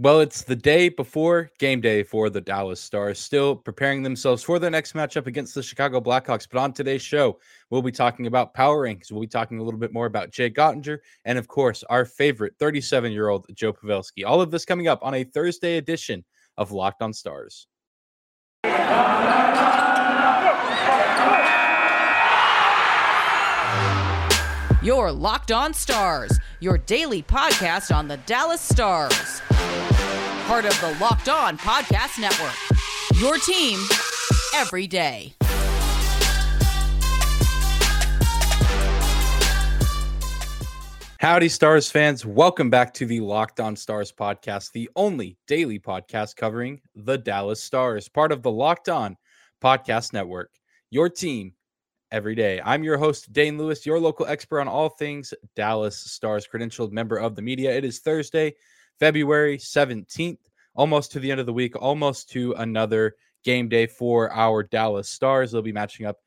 Well, it's the day before game day for the Dallas Stars, still preparing themselves for their next matchup against the Chicago Blackhawks. But on today's show, we'll be talking about power rankings. We'll be talking a little bit more about Jake Oettinger, and of course, our favorite 37 year old Joe Pavelski. All of this coming up on a Thursday edition of Locked on Stars. Your Locked On Stars, your daily podcast on the Dallas Stars. Part of the Locked On Podcast Network. Your team every day. Howdy, Stars fans. Welcome back to the Locked On Stars podcast, the only daily podcast covering the Dallas Stars, part of the Locked On Podcast Network. Your team every day. I'm your host, Dane Lewis, your local expert on all things Dallas Stars, credentialed member of the media. It is Thursday, February 17th, almost to the end of the week, almost to another game day for our Dallas Stars. They'll be matching up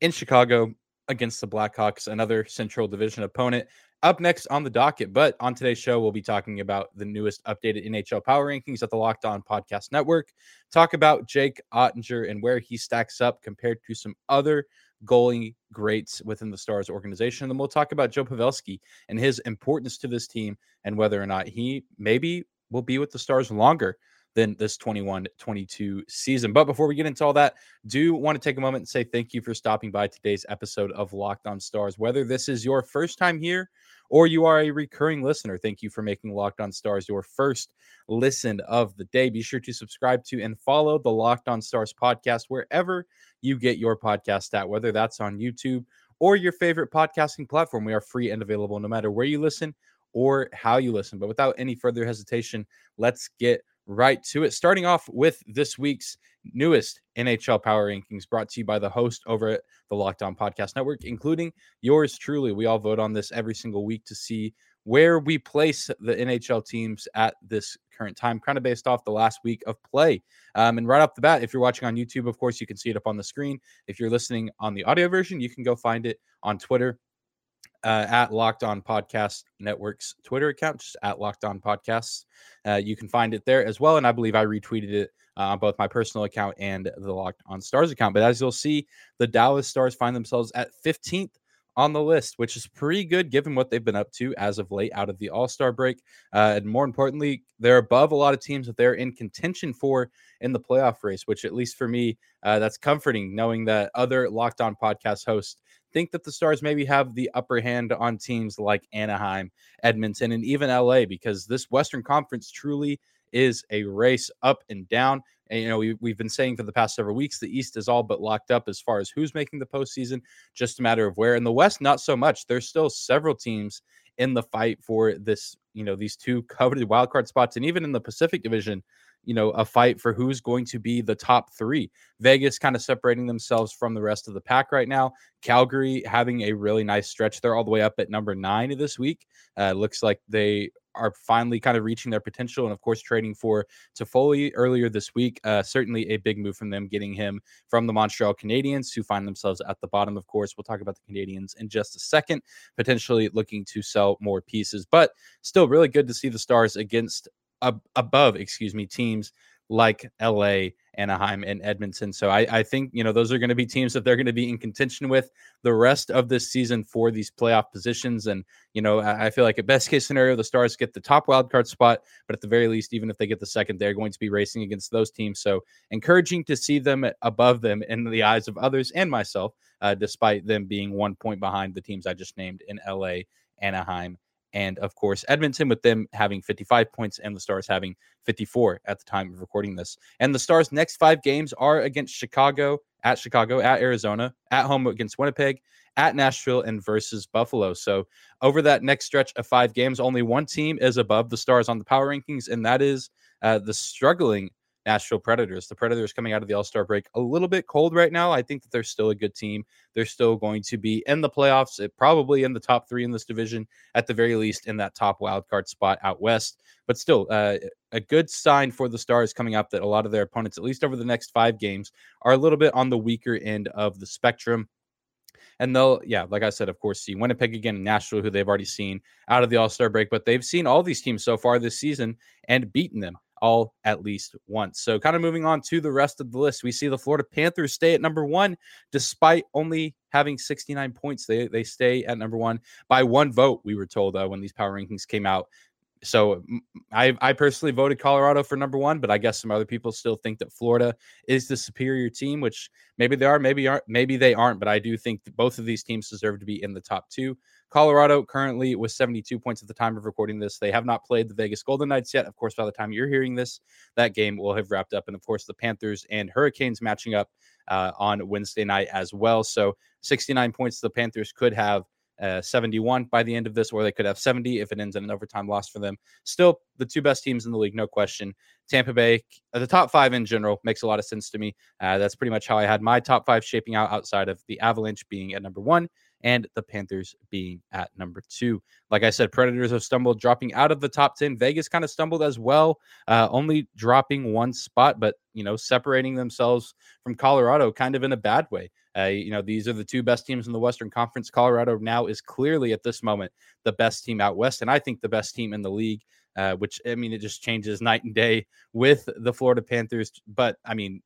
in Chicago against the Blackhawks, another Central Division opponent. Up next on the docket, but on today's show, we'll be talking about the newest updated NHL power rankings at the Locked On Podcast Network. Talk about Jake Oettinger and where he stacks up compared to some other goalie greats within the Stars organization. And then we'll talk about Joe Pavelski and his importance to this team and whether or not he maybe will be with the Stars longer than this 21 22 season. But before we get into all that, do want to take a moment and say thank you for stopping by today's episode of Locked On Stars. Whether this is your first time here or you are a recurring listener, thank you for making Locked On Stars your first listen of the day. Be sure to subscribe to and follow the Locked On Stars podcast wherever you get your podcast at, whether that's on YouTube or your favorite podcasting platform. We are free and available no matter where you listen or how you listen. But without any further hesitation, let's get right to it. Starting off with this week's newest NHL Power Rankings brought to you by the host over at the Locked On Podcast Network, including yours truly. We all vote on this every single week to see where we place the NHL teams at this current time, kind of based off the last week of play. Um, and right off the bat, if you're watching on YouTube, of course, you can see it up on the screen. If you're listening on the audio version, you can go find it on Twitter uh, at Locked On Podcast Network's Twitter account, just at Locked On Podcasts. Uh, you can find it there as well. And I believe I retweeted it uh, on both my personal account and the Locked On Stars account. But as you'll see, the Dallas Stars find themselves at 15th on the list, which is pretty good given what they've been up to as of late out of the All Star break. Uh, and more importantly, they're above a lot of teams that they're in contention for in the playoff race, which, at least for me, uh, that's comforting knowing that other Locked On podcast hosts think that the Stars maybe have the upper hand on teams like Anaheim, Edmonton, and even LA because this Western Conference truly is a race up and down. And, you know, we, we've been saying for the past several weeks, the East is all but locked up as far as who's making the postseason, just a matter of where. In the West, not so much. There's still several teams in the fight for this, you know, these two coveted wildcard spots. And even in the Pacific Division, you know, a fight for who's going to be the top three. Vegas kind of separating themselves from the rest of the pack right now. Calgary having a really nice stretch. They're all the way up at number nine this week. Uh, looks like they are finally kind of reaching their potential. And of course, trading for Toffoli earlier this week. Uh, certainly a big move from them, getting him from the Montreal Canadiens, who find themselves at the bottom. Of course, we'll talk about the Canadiens in just a second, potentially looking to sell more pieces, but still really good to see the Stars against ab- above, excuse me, teams like LA, Anaheim, and Edmonton. So I, I think you know those are going to be teams that they're going to be in contention with the rest of this season for these playoff positions. And you know I, I feel like a best case scenario, the Stars get the top wild card spot, but at the very least, even if they get the second, they're going to be racing against those teams. So encouraging to see them above them in the eyes of others and myself, uh, despite them being one point behind the teams I just named in LA, Anaheim, and of course Edmonton with them having 55 points and the Stars having 54 at the time of recording this. And the Stars' next five games are against Chicago, at Chicago, at Arizona, at home against Winnipeg, at Nashville, and versus Buffalo. So over that next stretch of five games, only one team is above the Stars on the power rankings, and that is uh, the struggling Nashville Predators. The Predators coming out of the All Star break a little bit cold right now. I think that they're still a good team. They're still going to be in the playoffs, eh, probably in the top three in this division, at the very least in that top wild card spot out west. But still, uh, a good sign for the Stars coming up that a lot of their opponents, at least over the next five games, are a little bit on the weaker end of the spectrum. And they'll, yeah, like I said, of course, see Winnipeg again Nashville, who they've already seen out of the All Star break, but they've seen all these teams so far this season and beaten them all at least once. So, kind of moving on to the rest of the list, we see the Florida Panthers stay at number one despite only having 69 points. They, they stay at number one by one vote, we were told uh, when these power rankings came out. So I, I personally voted Colorado for number one, but I guess some other people still think that Florida is the superior team, which maybe they are, maybe aren't, maybe they aren't. But I do think both of these teams deserve to be in the top two. Colorado currently with 72 points at the time of recording this. They have not played the Vegas Golden Knights yet. Of course, by the time you're hearing this, that game will have wrapped up. And of course, the Panthers and Hurricanes matching up uh, on Wednesday night as well. So 69 points the Panthers could have uh, 71 by the end of this, or they could have 70 if it ends in an overtime loss for them. Still, the two best teams in the league, no question. Tampa Bay, uh, the top five in general, makes a lot of sense to me. Uh, that's pretty much how I had my top five shaping out outside of the Avalanche being at number one and the Panthers being at number two. Like I said, Predators have stumbled, dropping out of the top 10. Vegas kind of stumbled as well, uh, only dropping one spot, but, you know, separating themselves from Colorado kind of in a bad way. Uh, you know, these are the two best teams in the Western Conference. Colorado now is clearly at this moment the best team out west, and I think the best team in the league. Uh, which I mean, it just changes night and day with the Florida Panthers. But I mean,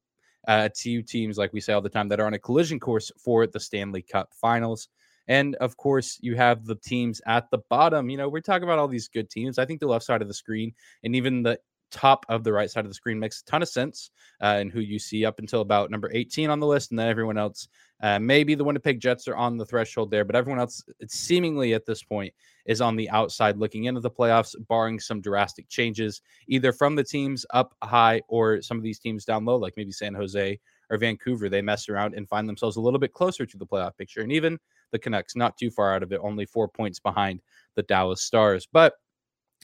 uh, two teams, like we say all the time, that are on a collision course for the Stanley Cup Finals. And of course, you have the teams at the bottom. You know, we're talking about all these good teams. I think the left side of the screen and even the top of the right side of the screen makes a ton of sense uh, and who you see up until about number 18 on the list and then everyone else uh, maybe the winnipeg jets are on the threshold there but everyone else it's seemingly at this point is on the outside looking into the playoffs barring some drastic changes either from the teams up high or some of these teams down low like maybe san jose or vancouver they mess around and find themselves a little bit closer to the playoff picture and even the canucks not too far out of it only four points behind the dallas stars but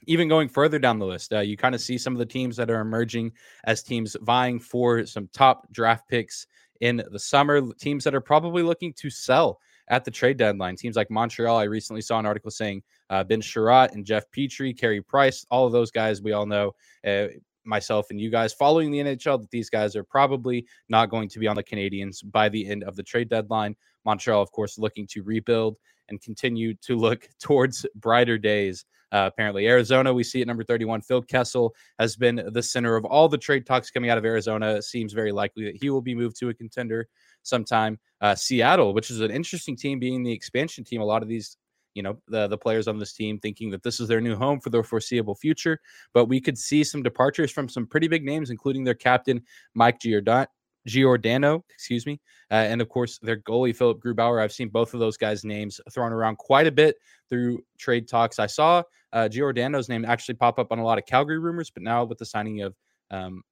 even going further down the list, uh, you kind of see some of the teams that are emerging as teams vying for some top draft picks in the summer, teams that are probably looking to sell at the trade deadline. Teams like Montreal, I recently saw an article saying uh, Ben Chiarot and Jeff Petrie, Carey Price, all of those guys we all know. Uh, myself and you guys following the NHL that these guys are probably not going to be on the Canadiens by the end of the trade deadline. Montreal, of course, looking to rebuild and continue to look towards brighter days. Uh, apparently, Arizona, we see at number 31, Phil Kessel has been the center of all the trade talks coming out of Arizona. It seems very likely that he will be moved to a contender sometime. Uh, Seattle, which is an interesting team, being the expansion team. A lot of these you know the the players on this team thinking that this is their new home for the foreseeable future but we could see some departures from some pretty big names including their captain mike giordano Giordano, excuse me, uh, and of course their goalie Philip Grubauer. I've seen both of those guys' names thrown around quite a bit through trade talks. I saw uh, Giordano's name actually pop up on a lot of Calgary rumors, but now with the signing of um,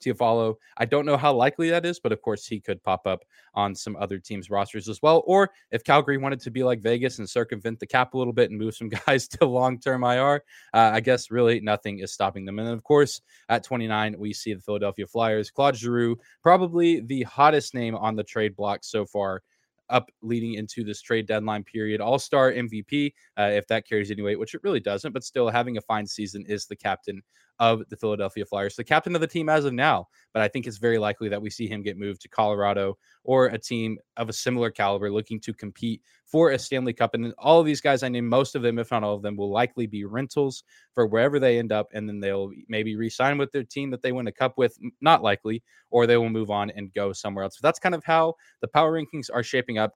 Toffoli. I don't know how likely that is, but of course he could pop up on some other teams' rosters as well. Or if Calgary wanted to be like Vegas and circumvent the cap a little bit and move some guys to long-term IR, uh, I guess really nothing is stopping them. And then of course, at 29, we see the Philadelphia Flyers. Claude Giroux, probably the hottest name on the trade block so far up leading into this trade deadline period. All star MVP, uh, if that carries any weight, which it really doesn't, but still having a fine season is the captain of the Philadelphia Flyers, the captain of the team as of now. But I think it's very likely that we see him get moved to Colorado or a team of a similar caliber looking to compete for a Stanley Cup. And all of these guys, I named most of them, if not all of them, will likely be rentals for wherever they end up. And then they'll maybe re sign with their team that they win a cup with, not likely, or they will move on and go somewhere else. So that's kind of how the power rankings are shaping up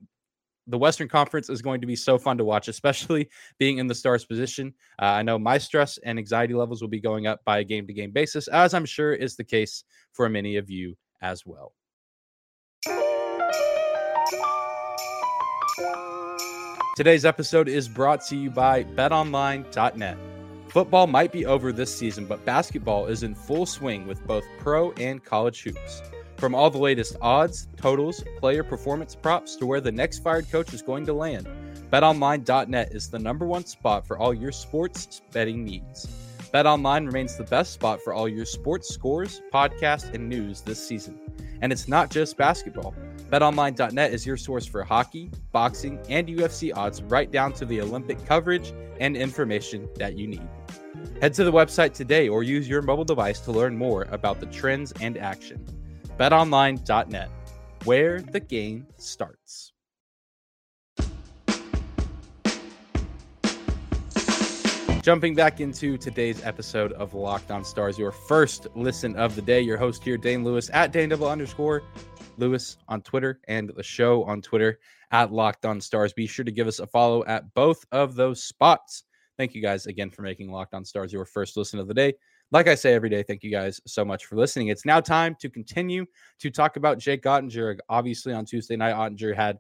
the Western Conference is going to be so fun to watch, especially being in the Stars position. Uh, I know my stress and anxiety levels will be going up by a game to game basis, as I'm sure is the case for many of you as well. Today's episode is brought to you by betonline.net. Football might be over this season, but basketball is in full swing with both pro and college hoops. From all the latest odds, totals, player performance props to where the next fired coach is going to land, betonline.net is the number one spot for all your sports betting needs. BetOnline remains the best spot for all your sports scores, podcasts, and news this season. And it's not just basketball. BetOnline.net is your source for hockey, boxing, and UFC odds, right down to the Olympic coverage and information that you need. Head to the website today or use your mobile device to learn more about the trends and action betonline.net, where the game starts. Jumping back into today's episode of Locked On Stars, your first listen of the day. Your host here, Dane Lewis, at Dane Double underscore Lewis on Twitter, and the show on Twitter at Locked On Stars. Be sure to give us a follow at both of those spots. Thank you guys again for making Locked On Stars your first listen of the day. Like I say every day, thank you guys so much for listening. It's now time to continue to talk about Jake Oettinger. Obviously, on Tuesday night, Oettinger had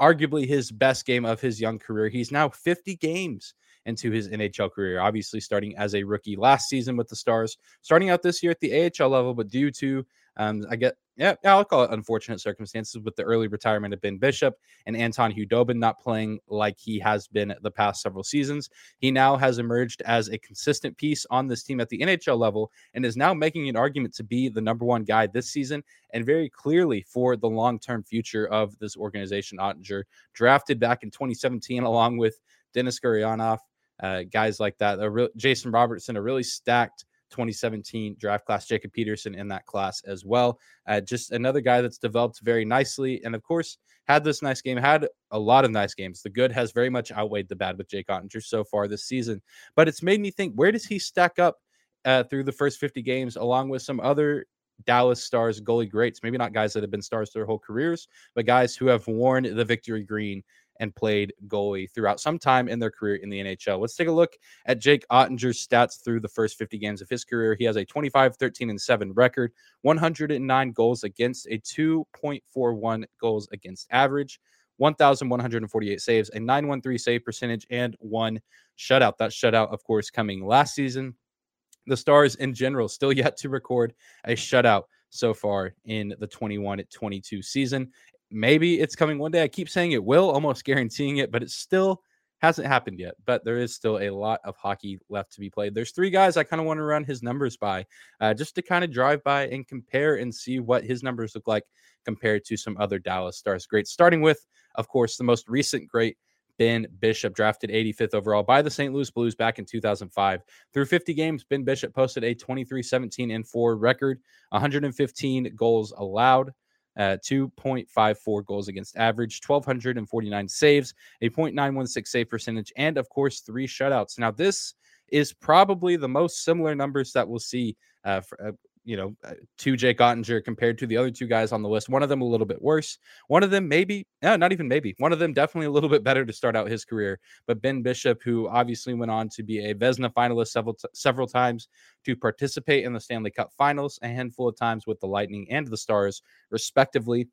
arguably his best game of his young career. He's now 50 games into his NHL career. Obviously, starting as a rookie last season with the Stars, starting out this year at the AHL level, but due to um, I get yeah, I'll call it unfortunate circumstances with the early retirement of Ben Bishop and Anton Khudobin not playing like he has been the past several seasons. He now has emerged as a consistent piece on this team at the NHL level and is now making an argument to be the number one guy this season and very clearly for the long term future of this organization. Oettinger, drafted back in 2017 along with Denis Gurianov, uh, guys like that. Re- Jason Robertson, a really stacked 2017 draft class, Jacob Peterson in that class as well. Uh, just another guy that's developed very nicely. And of course, had this nice game, had a lot of nice games. The good has very much outweighed the bad with Jake Oettinger so far this season. But it's made me think where does he stack up uh, through the first 50 games, along with some other Dallas Stars goalie greats? Maybe not guys that have been stars their whole careers, but guys who have worn the victory green and played goalie throughout some time in their career in the NHL. Let's take a look at Jake Oettinger's stats through the first 50 games of his career. He has a 25, 13, and 7 record, 109 goals against, a 2.41 goals against average. 1,148 saves, a 913 save percentage, and one shutout. That shutout, of course, coming last season. The Stars in general still yet to record a shutout so far in the 21 22 season maybe it's coming one day. I keep saying it will, almost guaranteeing it, but it still hasn't happened yet. But there is still a lot of hockey left to be played. There's three guys I kind of want to run his numbers by, uh, just to kind of drive by and compare and see what his numbers look like compared to some other Dallas Stars greats. Starting with, of course, the most recent great. Ben Bishop, drafted 85th overall by the St. Louis Blues back in 2005. Through 50 games, Ben Bishop posted a 23 17 and 4 record, 115 goals allowed, uh, 2.54 goals against average, 1,249 saves, a 0.916 save percentage, and of course, three shutouts. Now, this is probably the most similar numbers that we'll see uh, for, uh, you know, uh, to Jake Oettinger compared to the other two guys on the list. One of them a little bit worse. One of them maybe, no, not even maybe. One of them definitely a little bit better to start out his career. But Ben Bishop, who obviously went on to be a Vezina finalist several several times, to participate in the Stanley Cup Finals a handful of times with the Lightning and the Stars, respectively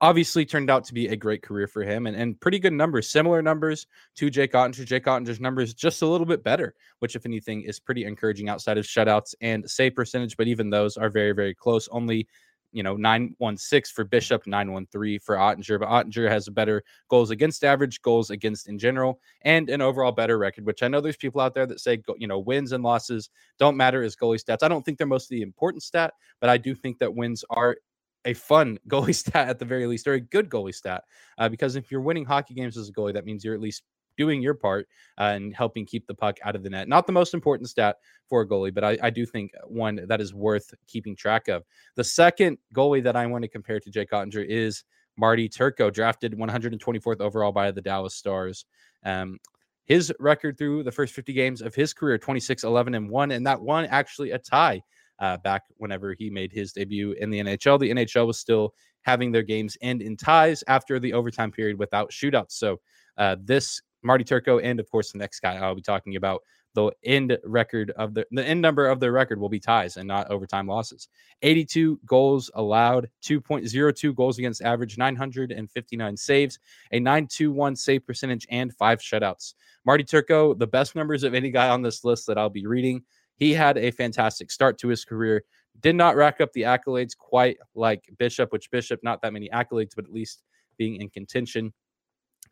obviously turned out to be a great career for him and, and pretty good numbers, similar numbers to Jake Oettinger. Jake Oettinger's numbers just a little bit better, which, if anything, is pretty encouraging outside of shutouts and save percentage. But even those are very, very close. Only, you know, 916 for Bishop, 913 for Oettinger. But Oettinger has a better goals against average, goals against in general, and an overall better record, which I know there's people out there that say, you know, wins and losses don't matter as goalie stats. I don't think they're most of the important stat, but I do think that wins are a fun goalie stat at the very least, or a good goalie stat. Uh, because if you're winning hockey games as a goalie, that means you're at least doing your part uh, and helping keep the puck out of the net. Not the most important stat for a goalie, but I, I, do think one that is worth keeping track of. The second goalie that I want to compare to Jake Oettinger is Marty Turco, drafted 124th overall by the Dallas Stars. Um, his record through the first 50 games of his career 26 11 and 1 and that one actually a tie uh, back whenever he made his debut in the NHL. The NHL was still having their games end in ties after the overtime period without shootouts. So uh, this Marty Turco and of course the next guy I'll be talking about the end record of the the end number of their record will be ties and not overtime losses. 82 goals allowed, 2.02 goals against average, 959 saves, a 921 save percentage, and five shutouts. Marty Turco, the best numbers of any guy on this list that I'll be reading. He had a fantastic start to his career. Did not rack up the accolades quite like Bishop, which Bishop, not that many accolades, but at least being in contention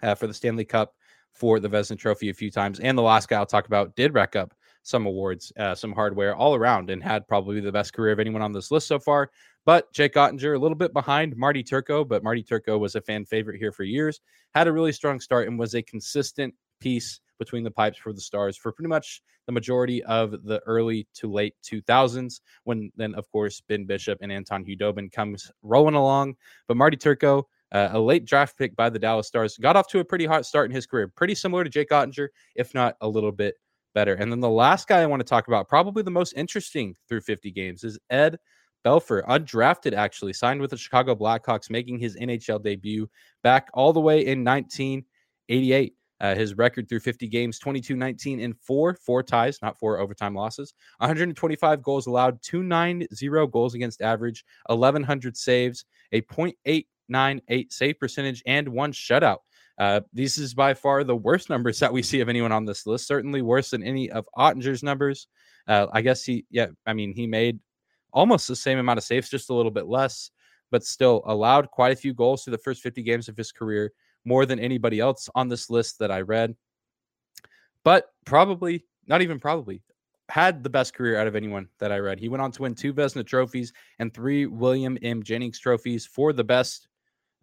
uh, for the Stanley Cup, for the Vezina Trophy a few times. And the last guy I'll talk about did rack up some awards, uh, some hardware all around, and had probably the best career of anyone on this list so far. But Jake Oettinger, a little bit behind Marty Turco, but Marty Turco was a fan favorite here for years, had a really strong start and was a consistent piece between the pipes for the Stars for pretty much the majority of the early to late 2000s. When then, of course, Ben Bishop and Anton Khudobin comes rolling along. But Marty Turco, uh, a late draft pick by the Dallas Stars, got off to a pretty hot start in his career, pretty similar to Jake Oettinger, if not a little bit better. And then the last guy I want to talk about, probably the most interesting through 50 games, is Ed Belfour, undrafted actually, signed with the Chicago Blackhawks, making his NHL debut back all the way in 1988. Uh, his record through 50 games 22 19 and four, four ties, not four overtime losses, 125 goals allowed, 290 goals against average, 1,100 saves, a .898 save percentage, and one shutout. Uh, this is by far the worst numbers that we see of anyone on this list. Certainly worse than any of oettinger's numbers. Uh, I guess he, yeah, I mean, he made almost the same amount of saves, just a little bit less, but still allowed quite a few goals through the first 50 games of his career, more than anybody else on this list that I read. But probably, not even probably, had the best career out of anyone that I read. He went on to win two Vezina trophies and three William M. Jennings trophies for the best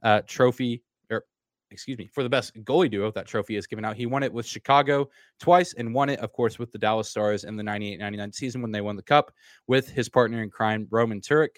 uh, trophy or excuse me, for the best goalie duo that trophy is given out. He won it with Chicago twice and won it, of course, with the Dallas Stars in the 98 99 season when they won the cup with his partner in crime, Roman Turek.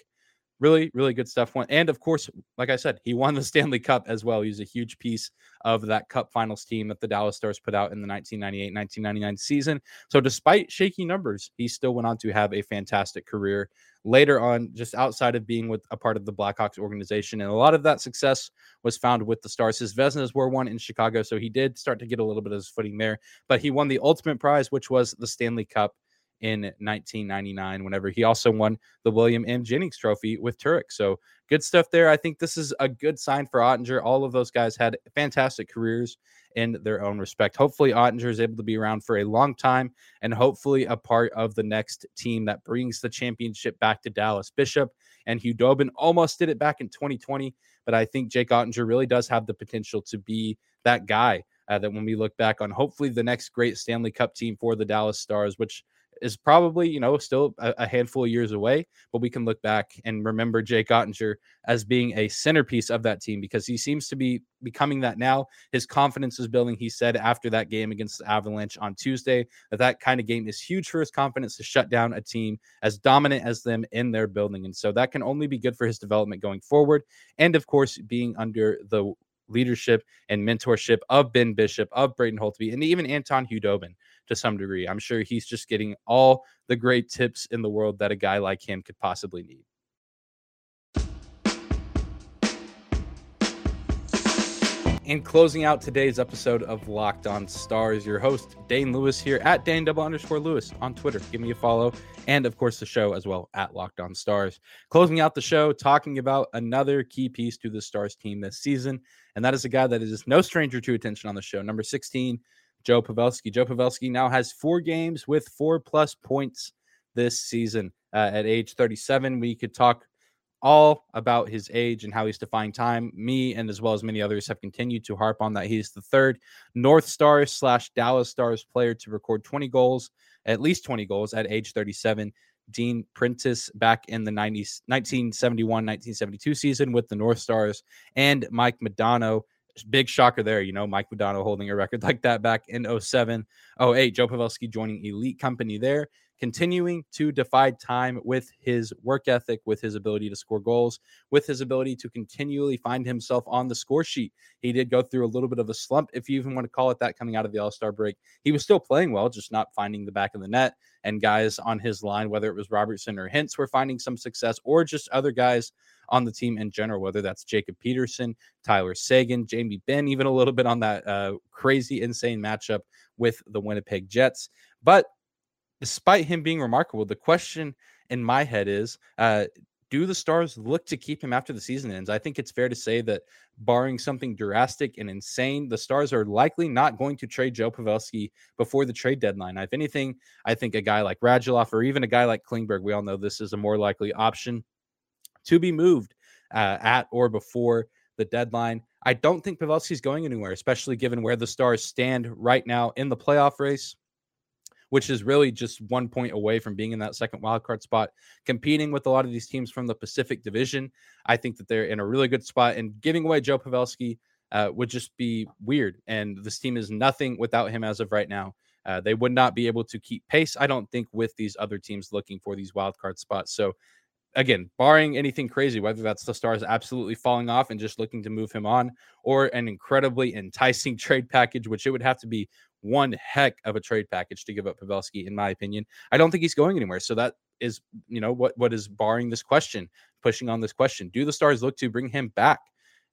Really, really good stuff. One and of course, like I said, he won the Stanley Cup as well. He was a huge piece of that Cup Finals team that the Dallas Stars put out in the 1998 1999 season. So, despite shaky numbers, he still went on to have a fantastic career later on, just outside of being with a part of the Blackhawks organization. And a lot of that success was found with the Stars. His Vezinas were won in Chicago, so he did start to get a little bit of his footing there. But he won the ultimate prize, which was the Stanley Cup in 1999 whenever he also won the William M. Jennings trophy with Turek. So good stuff there. I think this is a good sign for Oettinger. All of those guys had fantastic careers in their own respect. Hopefully Oettinger is able to be around for a long time and hopefully a part of the next team that brings the championship back to Dallas. Bishop and Khudobin almost did it back in 2020, but I think Jake Oettinger really does have the potential to be that guy uh, that when we look back on hopefully the next great Stanley Cup team for the Dallas Stars, which is probably, you know, still a, a, handful of years away, but we can look back and remember Jake Oettinger as being a centerpiece of that team because he seems to be becoming that now. His confidence is building. He said after that game against the Avalanche on Tuesday that that kind of game is huge for his confidence to shut down a team as dominant as them in their building. And so that can only be good for his development going forward. And of course, being under the leadership and mentorship of Ben Bishop, of Braden Holtby, and even Anton Khudobin to some degree. I'm sure he's just getting all the great tips in the world that a guy like him could possibly need. In closing out today's episode of Locked On Stars, your host Dane Lewis here at Dane double underscore Lewis on Twitter. Give me a follow, and of course the show as well at Locked On Stars. Closing out the show, talking about another key piece to the Stars team this season, and that is a guy that is no stranger to attention on the show. Number sixteen, Joe Pavelski. Joe Pavelski now has four games with four plus points this season. Uh, at age 37, we could talk all about his age and how he's defying time. Me and as well as many others have continued to harp on that. He's the third North Stars slash Dallas Stars player to record 20 goals, at least 20 goals at age 37. Dean Prentice back in the 90s, 1971 1972 season with the North Stars, and Mike Modano big shocker there. You know, Mike Modano holding a record like that back in 07, 08. Joe Pavelski joining elite company there, continuing to defy time with his work ethic, with his ability to score goals, with his ability to continually find himself on the score sheet. He did go through a little bit of a slump, if you even want to call it that, coming out of the All Star break. He was still playing well, just not finding the back of the net. And guys on his line, whether it was Robertson or Hintz, were finding some success, or just other guys on the team in general, whether that's Jacob Peterson, Tyler Seguin, Jamie Benn, even a little bit on that uh, crazy, insane matchup with the Winnipeg Jets. But despite him being remarkable, the question in my head is uh, do the Stars look to keep him after the season ends? I think it's fair to say that, barring something drastic and insane, the Stars are likely not going to trade Joe Pavelski before the trade deadline. If anything, I think a guy like Radulov or even a guy like Klingberg, we all know this is a more likely option to be moved uh, at or before the deadline. I don't think Pavelski's going anywhere, especially given where the Stars stand right now in the playoff race, which is really just one point away from being in that second wildcard spot, competing with a lot of these teams from the Pacific Division. I think that they're in a really good spot, and giving away Joe Pavelski uh, would just be weird. And this team is nothing without him as of right now. Uh, they would not be able to keep pace, I don't think, with these other teams looking for these wildcard spots. So again, barring anything crazy, whether that's the stars absolutely falling off and just looking to move him on, or an incredibly enticing trade package, which it would have to be one heck of a trade package to give up Pavelski, in my opinion. I don't think he's going anywhere. So that is, you know, what what is barring this question, pushing on this question. Do the stars look to bring him back?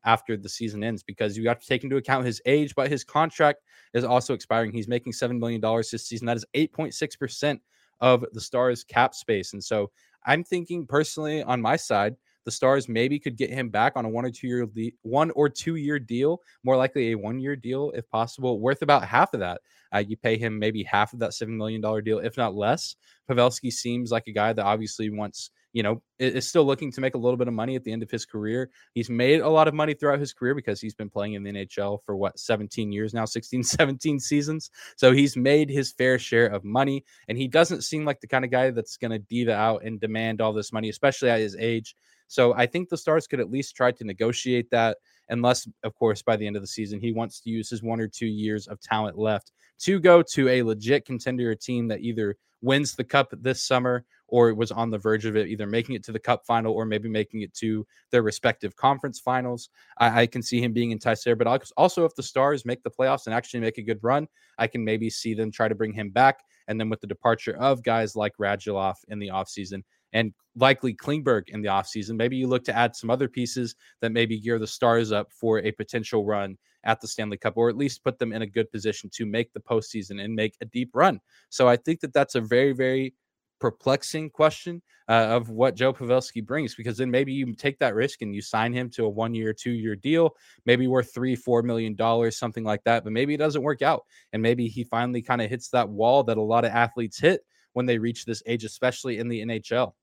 after the season ends because you have to take into account his age, but his contract is also expiring. He's making $7 million this season. That is 8.6% of the Stars cap space. And so I'm thinking personally on my side, the Stars maybe could get him back on a one or two year one or two year deal, more likely a one year deal if possible, worth about half of that. Uh, you pay him maybe half of that seven million dollar deal, if not less. Pavelski seems like a guy that obviously wants you know, is still looking to make a little bit of money at the end of his career. He's made a lot of money throughout his career because he's been playing in the NHL for what 17 years now, 16, 17 seasons. So he's made his fair share of money. And he doesn't seem like the kind of guy that's going to diva out and demand all this money, especially at his age. So I think the Stars could at least try to negotiate that, unless, of course, by the end of the season, he wants to use his one or two years of talent left to go to a legit contender team that either wins the cup this summer or was on the verge of it, either making it to the cup final or maybe making it to their respective conference finals. I, I can see him being enticed there. But also, if the Stars make the playoffs and actually make a good run, I can maybe see them try to bring him back. And then with the departure of guys like Radulov in the offseason and likely Klingberg in the offseason, maybe you look to add some other pieces that maybe gear the Stars up for a potential run at the Stanley Cup, or at least put them in a good position to make the postseason and make a deep run. So I think that that's a very, very perplexing question uh, of what Joe Pavelski brings, because then maybe you take that risk and you sign him to a one year, two year deal, maybe worth three, four million dollars, something like that. But maybe it doesn't work out. And maybe he finally kind of hits that wall that a lot of athletes hit when they reach this age, especially in the NHL.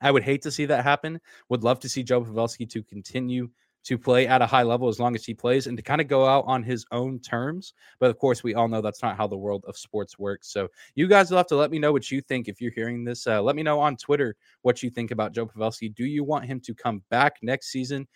I would hate to see that happen. Would love to see Joe Pavelski to continue to play at a high level as long as he plays and to kind of go out on his own terms. But of course, we all know that's not how the world of sports works. So you guys will have to let me know what you think if you're hearing this. Uh, let me know on Twitter what you think about Joe Pavelski. Do you want him to come back next season?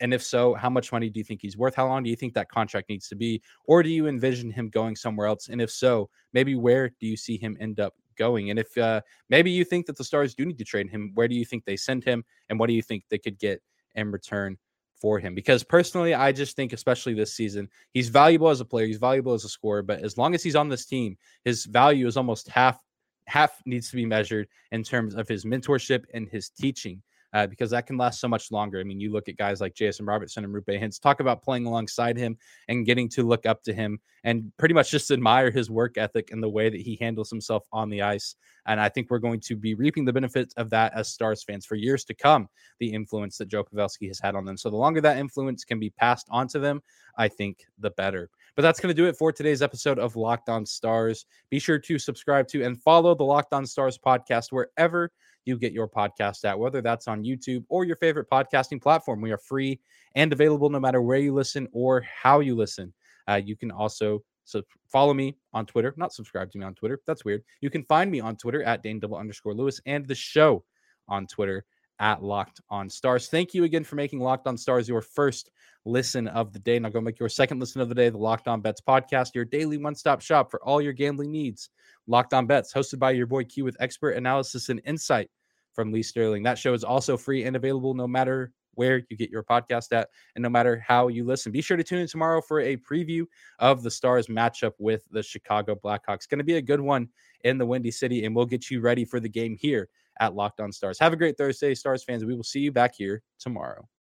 And if so, how much money do you think he's worth? How long do you think that contract needs to be? Or do you envision him going somewhere else? And if so, maybe where do you see him end up going? And if uh, maybe you think that the Stars do need to trade him, where do you think they send him? And what do you think they could get in return for him because personally, I just think, especially this season, he's valuable as a player, he's valuable as a scorer. But as long as he's on this team, his value is almost half half needs to be measured in terms of his mentorship and his teaching uh, because that can last so much longer. I mean, you look at guys like Jason Robertson and Roope Hintz, talk about playing alongside him and getting to look up to him and pretty much just admire his work ethic and the way that he handles himself on the ice. And I think we're going to be reaping the benefits of that as Stars fans for years to come, the influence that Joe Pavelski has had on them. So the longer that influence can be passed on to them, I think the better. But that's going to do it for today's episode of Locked On Stars. Be sure to subscribe to and follow the Locked On Stars podcast wherever you get your podcast at, whether that's on YouTube or your favorite podcasting platform. We are free and available no matter where you listen or how you listen. Uh, you can also so follow me on Twitter, not subscribe to me on Twitter. That's weird. You can find me on Twitter at Dane double underscore Lewis and the show on Twitter at Locked On Stars. Thank you again for making Locked On Stars your first listen of the day. Now go make your second listen of the day, the Locked On Bets podcast, your daily one-stop shop for all your gambling needs. Locked On Bets, hosted by your boy Q with expert analysis and insight from Lee Sterling. That show is also free and available no matter where you get your podcast at and no matter how you listen. Be sure to tune in tomorrow for a preview of the Stars matchup with the Chicago Blackhawks. Going to be a good one in the Windy City, and we'll get you ready for the game here at Locked On Stars. Have a great Thursday, Stars fans. We will see you back here tomorrow.